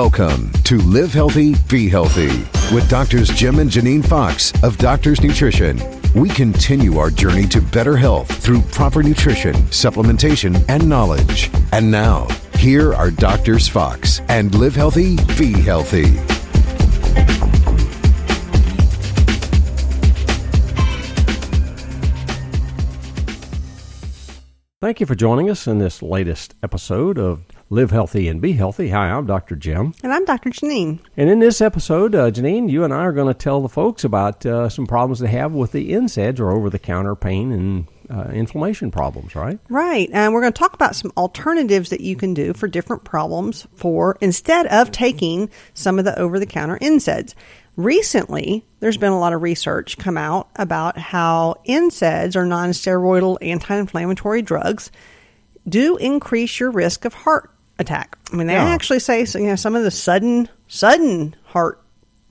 Welcome to Live Healthy, Be Healthy with Doctors Jim and Janine Fox of Doctors Nutrition. We continue our journey to better health through proper nutrition, supplementation, and knowledge. And now, here are Doctors Fox and Live Healthy, Be Healthy. Thank you for joining us in this latest episode of Live Healthy and Be Healthy. Hi, I'm Dr. Jim. And I'm Dr. Janine. And in this episode, uh, Janine, you and I are going to tell the folks about uh, some problems they have with the NSAIDs or over the counter pain and uh, inflammation problems, right? Right. And we're going to talk about some alternatives that you can do for different problems for instead of taking some of the over the counter NSAIDs. Recently, there's been a lot of research come out about how NSAIDs or non-steroidal anti-inflammatory drugs do increase your risk of heart attack. I mean, they Yeah. actually say you know some of the sudden sudden heart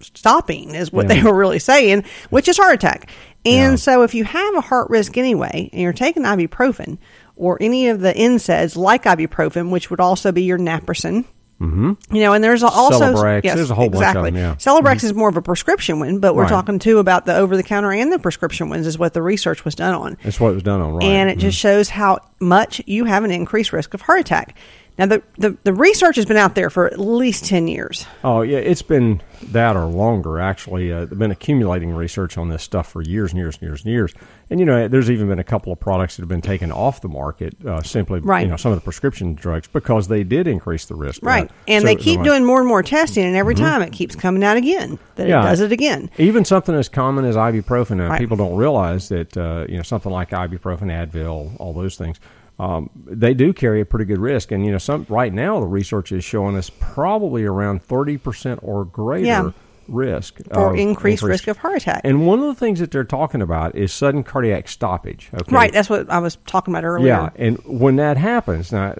stopping is what Yeah. they were really saying, which is heart attack. And Yeah. so if you have a heart risk anyway, and you're taking ibuprofen or any of the NSAIDs like ibuprofen, which would also be your naproxen. Mm-hmm. You know, and there's also Celebrex, yes, there's a whole bunch of exactly. them, yeah. Celebrex is more of a prescription one, but we're Right. talking too about the over the counter and the prescription ones is what the research was done on That's what it was done on, right? and it just shows how much you have an increased risk of heart attack. Now, the, the, the research has been out there for at least 10 years. Oh, yeah, it's been that or longer, actually. Uh, they've been accumulating research on this stuff for years and years and years and years. And, you know, there's even been a couple of products that have been taken off the market uh, simply, Right. you know, some of the prescription drugs because they did increase the risk. Right. that. And So- they keep doing more and more testing, and every time it keeps coming out again that Yeah. it does it again. Even something as common as ibuprofen, and Right. people don't realize that uh, you know something like ibuprofen, Advil, all those things, um, they do carry a pretty good risk. And you know, some right now the research is showing us probably around thirty percent or greater Yeah. risk For of increased risk of heart attack. And one of the things that they're talking about is sudden cardiac stoppage. Okay? Right. That's what I was talking about earlier. Yeah, and when that happens, now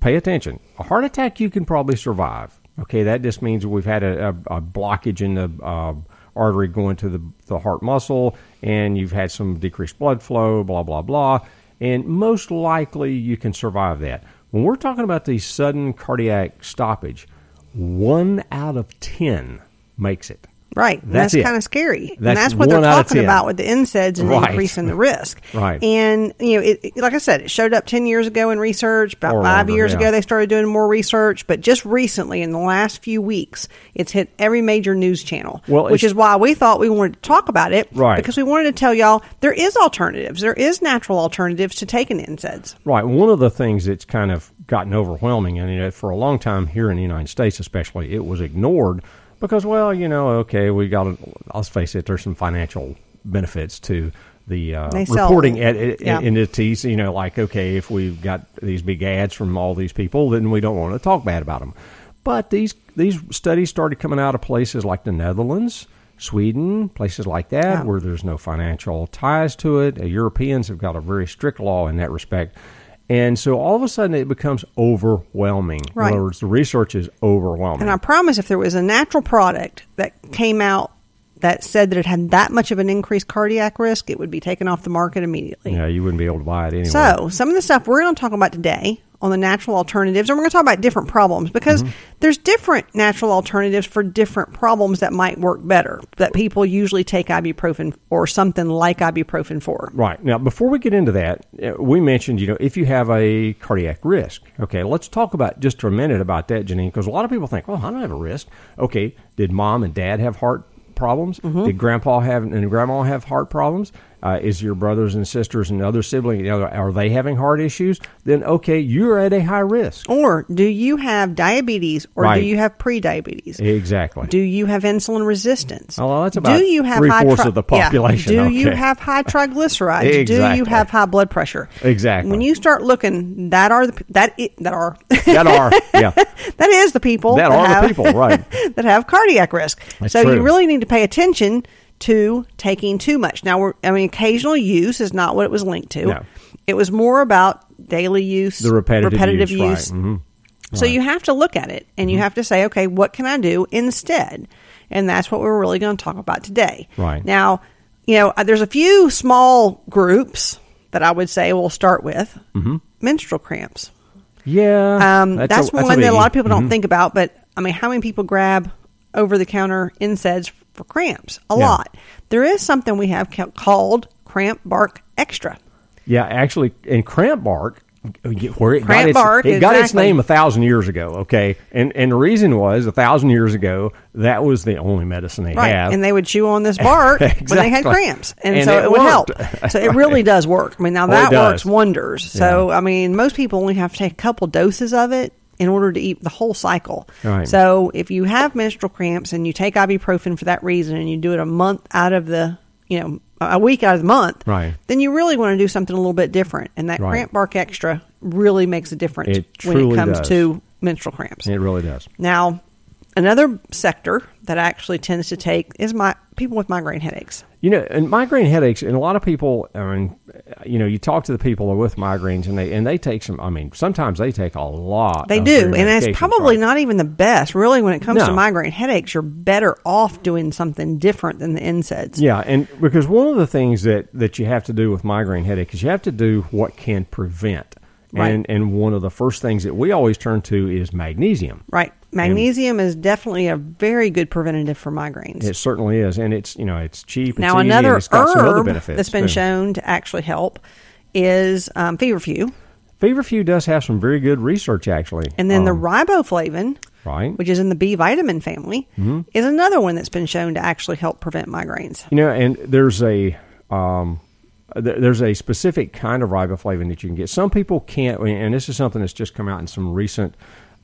pay attention. A heart attack you can probably survive. Okay, that just means we've had a, a, a blockage in the uh, artery going to the, the heart muscle, and you've had some decreased blood flow, blah blah blah, and most likely you can survive that. When we're talking about the sudden cardiac stoppage, one out of ten makes it. Right. That's that's kind of scary. and That's that's what they're one out of talking about with the NSAIDs and Right. increasing the risk. Right. And, you know, it, it- like I said, it showed up 10 years ago in research. About Or five longer, years yeah. ago, they started doing more research. But just recently, in the last few weeks, it's hit every major news channel. Well, which is why we thought we wanted to talk about it. Right. Because we wanted to tell y'all there is alternatives. There is natural alternatives to taking NSAIDs. Right. One of the things that's kind of gotten overwhelming, and you know, for a long time here in the United States, especially, it was ignored because, well, you know, okay, we got. to Let's face it. There's some financial benefits to the uh, reporting ed- ed- yeah. entities. You know, like okay, if we've got these big ads from all these people, then we don't want to talk bad about them. But these these studies started coming out of places like the Netherlands. Sweden, places like that, Yeah. where there's no financial ties to it. Europeans have got a very strict law in that respect. And so all of a sudden it becomes overwhelming. In other words, the research is overwhelming. And I promise if there was a natural product that came out that said that it had that much of an increased cardiac risk, it would be taken off the market immediately. yeah, you wouldn't be able to buy it anyway. So, some of the stuff we're going to talk about today on the natural alternatives, and we're going to talk about different problems because Mm-hmm. there's different natural alternatives for different problems that might work better that people usually take ibuprofen or something like ibuprofen for. Right. Now, before we get into that, uh, we mentioned, you know, if you have a cardiac risk. Okay, let's talk about just for a minute about that, Janine, because a lot of people think, well, I don't have a risk. Okay, did mom and dad have heart problems? Mm-hmm. Did grandpa have and grandma have heart problems? Uh, is your brothers and sisters and other siblings, you know, are they having heart issues? Then, okay, you're at a high risk. Or do you have diabetes or Right. do you have prediabetes? Exactly. Do you have insulin resistance? Oh, well, that's about do you have high three-fourths tri- of the Yeah. population. Do you have high triglycerides? Do you have high blood pressure? Exactly. When you start looking, that are the that i- that are that are, yeah. that is the people That are the have, people, right. that have cardiac risk. That's so true. you really need to pay attention to taking too much. Now, we're, I mean, occasional use is not what it was linked to. No. It was more about daily use, The repetitive, use, use. Right. hmm So you have to look at it and you have to say, okay, what can I do instead? And that's what we're really going to talk about today. Right. Now, you know, uh, there's a few small groups that I would say we'll start with. Mm-hmm. Menstrual cramps. Yeah. Um, that's, a- one a that a lot of people don't Mhm. think about, but I mean, how many people grab over the counter NSAIDs for cramps? A Yeah. lot. There is something we have called Cramp Bark Extra. Yeah, actually, in cramp bark, uh, where it got Cramp its, bark, it got its name a thousand years ago. Okay, and and the reason was a thousand years ago that was the only medicine they Right. have. And they would chew on this bark when they had cramps. And, And so it it, would help. So it really does work. I mean, now oh, Well, that works wonders. So, I mean, most people only have to take a couple doses of it in order to eat the whole cycle. Right. So if you have menstrual cramps and you take ibuprofen for that reason and you do it a month out of the, you know, a week out of the month, Right. then you really want to do something a little bit different. And that Right. cramp bark extra really makes a difference It when it comes does. to menstrual cramps. it really does. Now, another sector that actually tends to take is my people with migraine headaches. You know, and migraine headaches, and a lot of people. I mean, you know, you talk to the people with migraines, and they and they take some. I mean, sometimes they take a lot. They do, and it's probably not even the best. Really, when it comes to migraine headaches, you're better off doing something different than the NSAIDs. Yeah, and because one of the things that, that you have to do with migraine headache is you have to do what can prevent. Right. And and one of the first things that we always turn to is magnesium. Right. Magnesium is definitely a very good preventative for migraines. It certainly is, and it's you know it's cheap. It's now, another and it's got some other herb benefits that's been too. shown to actually help is um, feverfew, Feverfew does have some very good research actually, and then the Um, riboflavin, right. which is in the B vitamin family, Mm-hmm. is another one that's been shown to actually help prevent migraines. You know, and there's a um, th- there's a specific kind of riboflavin that you can get. Some people can't, and this is something that's just come out in some recent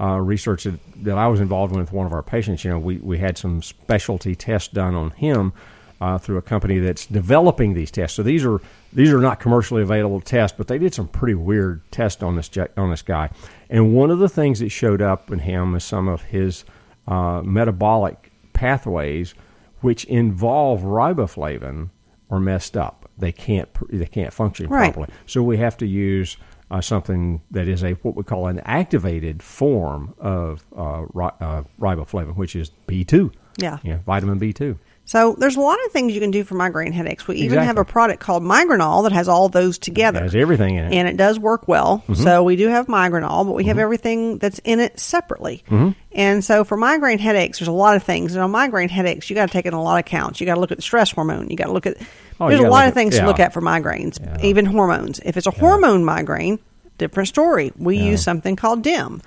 uh, research that, that I was involved in with one of our patients. You know, we we had some specialty tests done on him uh, through a company that's developing these tests. So these are these are not commercially available tests, but they did some pretty weird tests on this on this guy. And one of the things that showed up in him is some of his uh, metabolic pathways, which involve riboflavin, are messed up. They can't they can't function Right. properly. So we have to use uh, something that is a what we call an activated form of uh, ri- uh, riboflavin, which is B two. Yeah. yeah, vitamin B two. So there's a lot of things you can do for migraine headaches. We even have a product called Migranol that has all those together. It has everything in it. and it does work well. Mm-hmm. So we do have Migranol, but we have everything that's in it separately. Mm-hmm. And so for migraine headaches, there's a lot of things. And on migraine headaches, you got to take it in a lot of counts. You got to look at the stress hormone. You got to look at. Oh, there's a lot of at- things to look at for migraines, even hormones. If it's a hormone migraine, different story. We use something called DIM.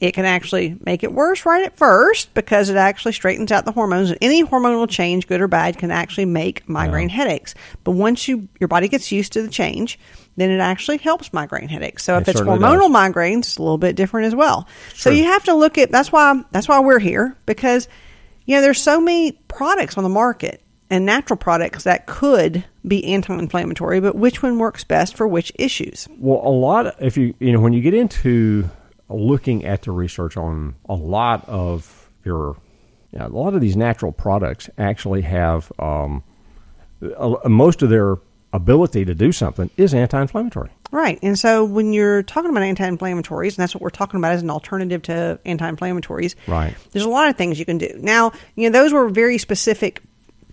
It can actually make it worse right at first because it actually straightens out the hormones. And any hormonal change, good or bad, can actually make migraine headaches. But once you your body gets used to the change, then it actually helps migraine headaches. So if it's hormonal does. migraines, it's a little bit different as well. So true. you have to look at that's why that's why we're here because you know there's so many products on the market and natural products that could be anti-inflammatory, but which one works best for which issues? Well, a lot. If you you know when you get into looking at the research on a lot of your, yeah, a lot of these natural products actually have um, a, most of their ability to do something is anti-inflammatory. Right. And so when you're talking about anti-inflammatories, and that's what we're talking about as an alternative to anti-inflammatories, Right. There's a lot of things you can do. Now, you know, those were very specific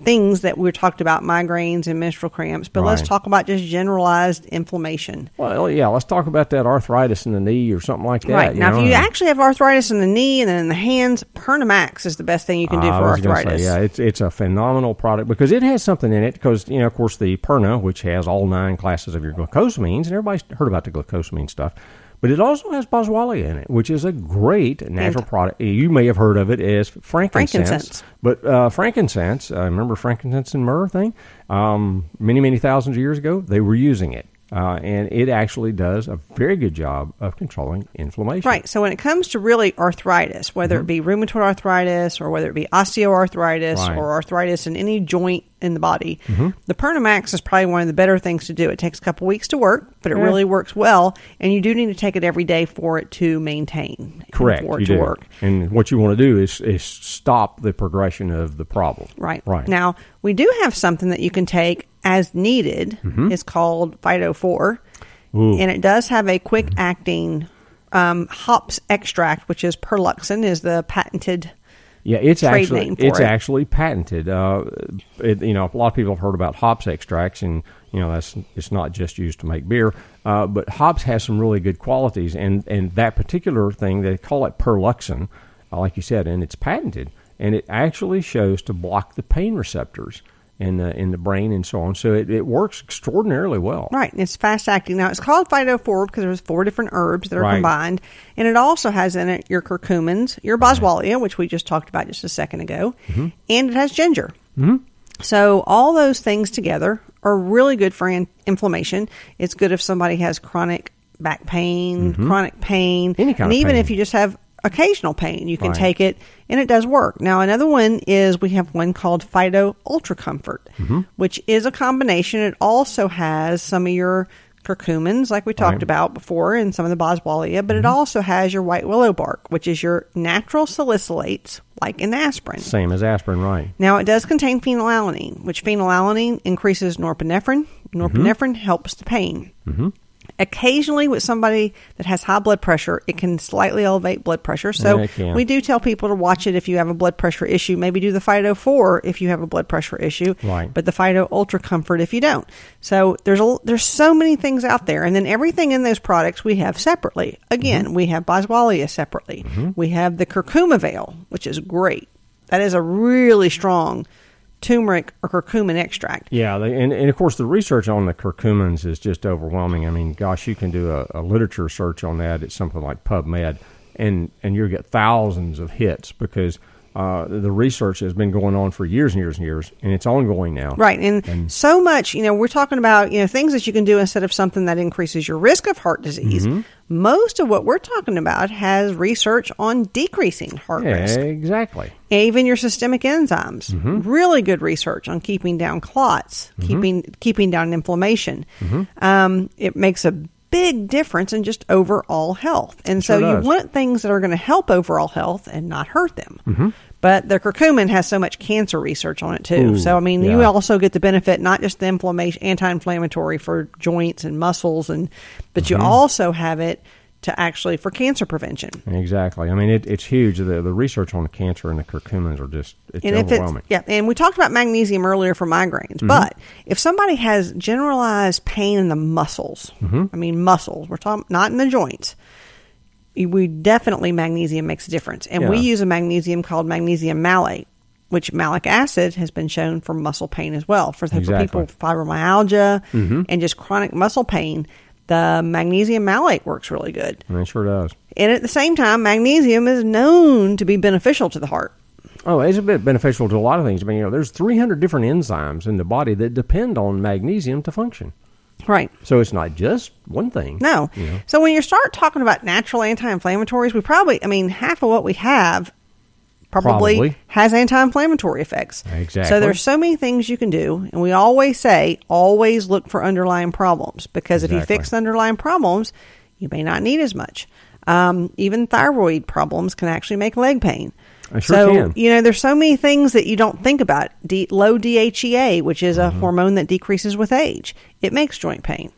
things that we talked about migraines and menstrual cramps, but let's talk about just generalized inflammation. Well, yeah, let's talk about that arthritis in the knee or something like that. right. Now, know, if you actually have arthritis in the knee and then in the hands, Pernimax is the best thing you can do ah, I for arthritis. Say, yeah, it's it's a phenomenal product because it has something in it. Because you know, of course, the Perna, which has all nine classes of your glucosamines, and everybody's heard about the glucosamine stuff, but it also has boswellia in it, which is a great natural And- product. You may have heard of it as frankincense, Frankincense. but uh, frankincense. Uh, remember frankincense and myrrh thing? Um, many many thousands of years ago, they were using it. Uh, and it actually does a very good job of controlling inflammation. Right. So when it comes to really arthritis, whether it be rheumatoid arthritis or whether it be osteoarthritis Mm-hmm. Right. or arthritis in any joint in the body, Mm-hmm. the Pernimax is probably one of the better things to do. It takes a couple weeks to work, but it Yeah. really works well, and you do need to take it every day for it to maintain. Correct. For it you to do. work. And what you want to do is is stop the progression of the problem. Right. Right. Now, we do have something that you can take as needed. is called Phyto 4. Mm-hmm. Ooh. Mm-hmm. And it does have a quick acting um, hops extract, which is Perluxan, is the patented. Yeah, it's trade actually name for it's it. actually patented. Uh, it, you know, a lot of people have heard about hops extracts, and you know that's it's not just used to make beer. Uh, but hops has some really good qualities, and and that particular thing they call it perluxan. uh, like you said, and it's patented, and it actually shows to block the pain receptors in the in the brain and so on. So it, it works extraordinarily well. Right, and it's fast acting. Now it's called Phyto Forward because there's four different herbs that are Right. combined, and it also has in it your curcumins, your boswellia, which we just talked about just a second ago, Mm-hmm. and it has ginger. Mm-hmm. So all those things together are really good for in- inflammation. It's good if somebody has chronic back pain, chronic pain, Mm-hmm. Any kind and even pain. if you just have occasional pain, you can Right. take it and it does work. Now, another one is we have one called Phyto Ultra Comfort, Mm-hmm. which is a combination. It also has some of your curcumins, like we talked Right. about before, and some of the boswellia, but Mm-hmm. it also has your white willow bark, which is your natural salicylates, like in aspirin. Same as aspirin, right? Now, it does contain phenylalanine, which phenylalanine increases norepinephrine. Norepinephrine helps the pain. Mm-hmm. Occasionally, with somebody that has high blood pressure, it can slightly elevate blood pressure. So, Yeah, it can. we do tell people to watch it if you have a blood pressure issue. Maybe do the Phyto 4 if you have a blood pressure issue, Right. but the Phyto Ultra Comfort if you don't. So, there's a, there's so many things out there. And then everything in those products we have separately. Again, Mm-hmm. we have Boswellia separately. We have the Curcuma Veil, which is great. That is a really strong turmeric or curcumin extract. Yeah, they, and, and of course the research on the curcumins is just overwhelming. I mean, gosh, you can do a, a literature search on that at something like PubMed, and and you'll get thousands of hits because uh, the research has been going on for years and years and years, and it's ongoing now. Right. And, so much, you know, we're talking about, you know, things that you can do instead of something that increases your risk of heart disease. Mm-hmm. Most of what we're talking about has research on decreasing heart Yeah, risk. exactly. Even your systemic enzymes. Mm-hmm. Really good research on keeping down clots, keeping keeping down inflammation. Mm-hmm. Um, it makes a big difference in just overall health. And so you want things that are going to help overall health and not hurt them. Mm-hmm. But the curcumin has so much cancer research on it too. Ooh, so I mean, you also get the benefit not just the inflammation, anti-inflammatory for joints and muscles, and but Mm-hmm. you also have it to actually for cancer prevention. Exactly. I mean, it, it's huge. The the research on the cancer and the curcumins are just it's and if it's overwhelming. yeah, and we talked about magnesium earlier for migraines, Mm-hmm. but if somebody has generalized pain in the muscles, Mm-hmm. I mean muscles, we're talking not in the joints. We definitely magnesium makes a difference, and we use a magnesium called magnesium malate, which malic acid has been shown for muscle pain as well for, for people with fibromyalgia Mm-hmm. and just chronic muscle pain. The magnesium malate works really good, it sure does. and at the same time, magnesium is known to be beneficial to the heart. Oh, it's a bit beneficial to a lot of things. I mean, you know, there's 300 different enzymes in the body that depend on magnesium to function. Right. So it's not just one thing. No. You know? So when you start talking about natural anti-inflammatories, we probably, I mean, half of what we have probably, Probably. has anti-inflammatory effects. Exactly. So there's so many things you can do, and we always say always look for underlying problems because if you fix underlying problems, you may not need as much. Um, even thyroid problems can actually make leg pain. I sure so can. you know, there's so many things that you don't think about. D- low DHEA, which is a Mm-hmm. hormone that decreases with age, it makes joint pain.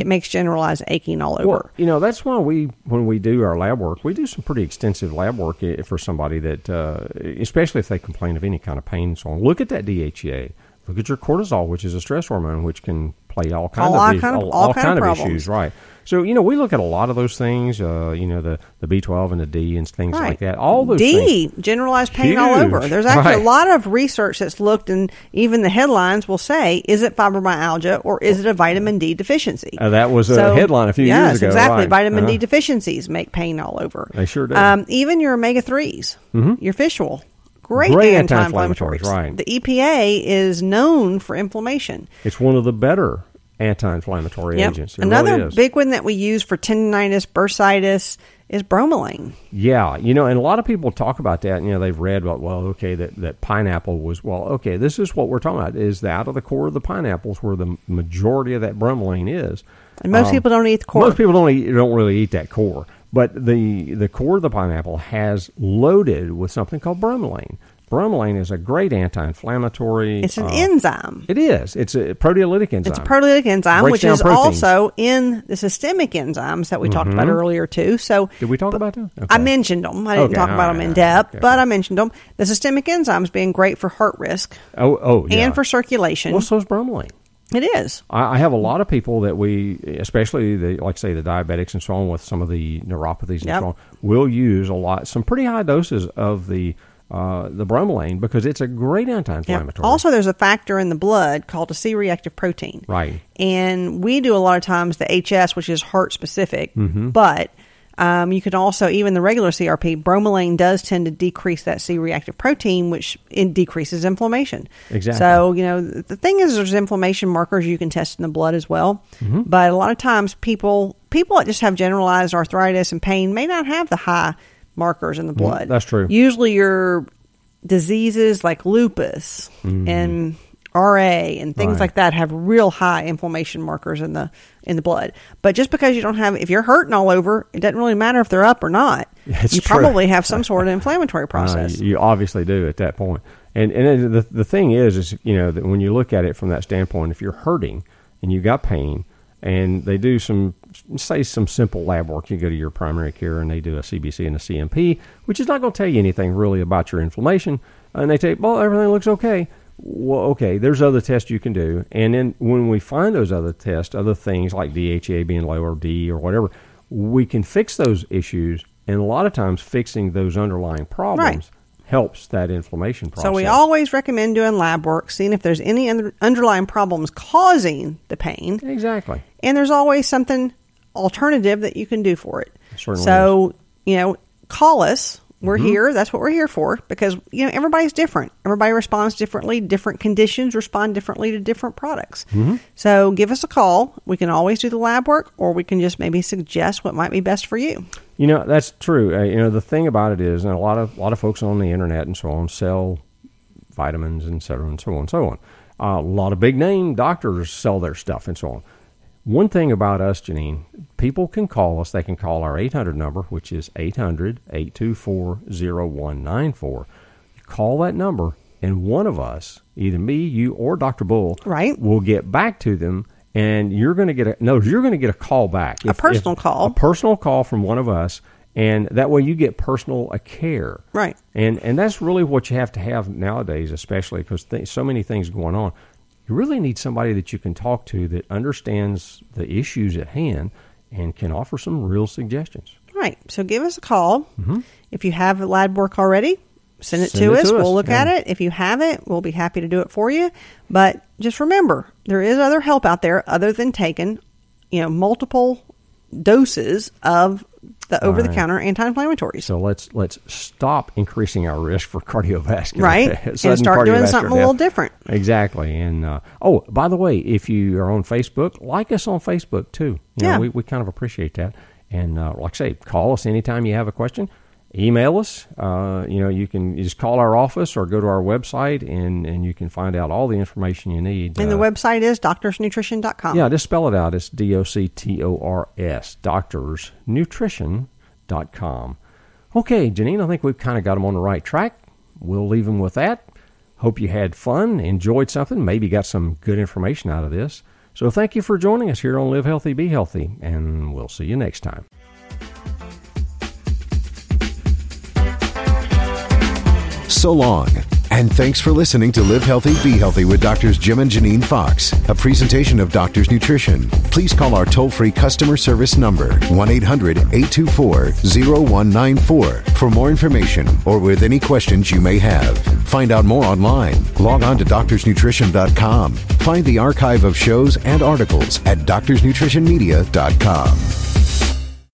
It makes generalized aching all over. Mm-hmm. Well, you know, that's why we, when we do our lab work, we do some pretty extensive lab work for somebody that, uh, especially if they complain of any kind of pain and so on. Look at that DHEA. Look at your cortisol, which is a stress hormone, which can play all kind All of, kind of- all, all all kind kind of of issues, right? So you know, we look at a lot of those things. Uh, you know, the the B12 and the D and things Right. like that. All those things. D, generalized pain all over. There's actually Right. a lot of research that's looked, and even the headlines will say, is it fibromyalgia or is it a vitamin D deficiency? Uh, that was a headline a few years ago. yes, exactly. right. Vitamin D Uh-huh. deficiencies make pain all over. They sure do. Um, even your omega 3s, your fish oil. Great, Great anti-inflammatories. anti-inflammatories, right. The EPA is known for inflammation. It's one of the better anti-inflammatory Yep. agents. It Another really big one that we use for tendinitis, bursitis is bromelain. Yeah, you know, and a lot of people talk about that. You know, they've read about well, okay, that that pineapple was well, okay. This is what we're talking about is that out of the core of the pineapples where the majority of that bromelain is. And most Um, people don't eat the core. Most people don't eat, don't really eat that core, but the the core of the pineapple has loaded with something called bromelain. Bromelain is a great anti-inflammatory. It's an uh, enzyme. It is. It's a proteolytic enzyme. It's a proteolytic enzyme, Breaks which is proteins. also in the systemic enzymes that we talked about earlier too. So Mm-hmm. Did we talk about that? I mentioned them. I didn't Okay, talk about right, them in depth, okay. but I mentioned them. The systemic enzymes being great for heart risk Oh, oh, yeah. and for circulation. well, so is bromelain. It is. I, I have a lot of people that we, especially the like say the diabetics and so on, with some of the neuropathies and Yep. so on, will use a lot, some pretty high doses of the uh, the bromelain because it's a great Yeah. anti-inflammatory. Also, there's a factor in the blood called a C-reactive protein. right. And we do a lot of times the HS, which is heart specific, Mm-hmm. but um, you can also, even the regular CRP, bromelain does tend to decrease that C reactive protein, which it decreases inflammation. Exactly. So, you know, the thing is, there's inflammation markers you can test in the blood as well. Mm-hmm. But a lot of times, people people that just have generalized arthritis and pain may not have the high markers in the blood. that's true. Usually, your diseases like lupus and RA and things. Right. like that have real high inflammation markers in the in the blood. But just because you don't have, if you're hurting all over, it doesn't really matter if they're up or not. It's you true. probably have some sort of inflammatory Uh, process. you obviously do at that point. And and the the thing is, is you know that when you look at it from that standpoint, if you're hurting and you got pain, and they do some say some simple lab work, you go to your primary care and they do a CBC and a CMP, which is not going to tell you anything really about your inflammation, and they say, well, everything looks okay. Well, okay, there's other tests you can do, and then when we find those other tests, other things like DHA being low or D or whatever, we can fix those issues, and a lot of times fixing those underlying problems helps that inflammation process. So we always recommend doing lab work, seeing if there's any under, underlying problems causing the pain, exactly and there's always something alternative that you can do for it. Certainly so you know, call us. We're Mm-hmm. here. That's what we're here for because you know everybody's different. Everybody responds differently. Different conditions respond differently to different products. Mm-hmm. So give us a call. We can always do the lab work, or we can just maybe suggest what might be best for you. You know that's true. Uh, you know the thing about it is, and a lot of a lot of folks on the internet and so on sell vitamins and so on and so on and so on. Uh, a lot of big name doctors sell their stuff and so on. One thing about us, Janine, people can call us. They can call our 800 number, which is 800 824 0194. Call that number, and one of us, either me, you, or Dr. Bull, Right. will get back to them. And you're going to get a no. You're going to get a call back, A personal call. a personal call from one of us, and that way you get personal care. Right. And and that's really what you have to have nowadays, especially because th- so many things going on. You really need somebody that you can talk to that understands the issues at hand and can offer some real suggestions. Right. So give us a call. If you have a lab work already, send it Mm-hmm. Send to it us. to us, We'll look yeah. at it. If you haven't, we'll be happy to do it for you. But just remember, there is other help out there other than taking, you know, multiple doses of the over the counter anti-inflammatories. So let's let's stop increasing our risk for cardiovascular Right. death, And start doing something a little different. Exactly. And uh, oh, by the way, if you are on Facebook, like us on Facebook too. You Yeah. know, we, we kind of appreciate that. And uh, like I say, call us anytime you have a question. Email us. Uh, you know, you can you just call our office or go to our website, and, and you can find out all the information you need. and the Uh, website is doctorsnutrition.com. yeah, just spell it out. It's D O C T O R S, doctorsnutrition.com. Okay, Janine, I think we've kind of got them on the right track. We'll leave them with that. Hope you had fun, enjoyed something, maybe got some good information out of this. So thank you for joining us here on Live Healthy, Be Healthy, and we'll see you next time. So long. And thanks for listening to Live Healthy, Be Healthy with Doctors Jim and Janine Fox, a presentation of Doctors Nutrition. Please call our toll free customer service number, 1 800 824 0194, for more information or with any questions you may have. Find out more online. Log on to doctorsnutrition.com. Find the archive of shows and articles at doctorsnutritionmedia.com.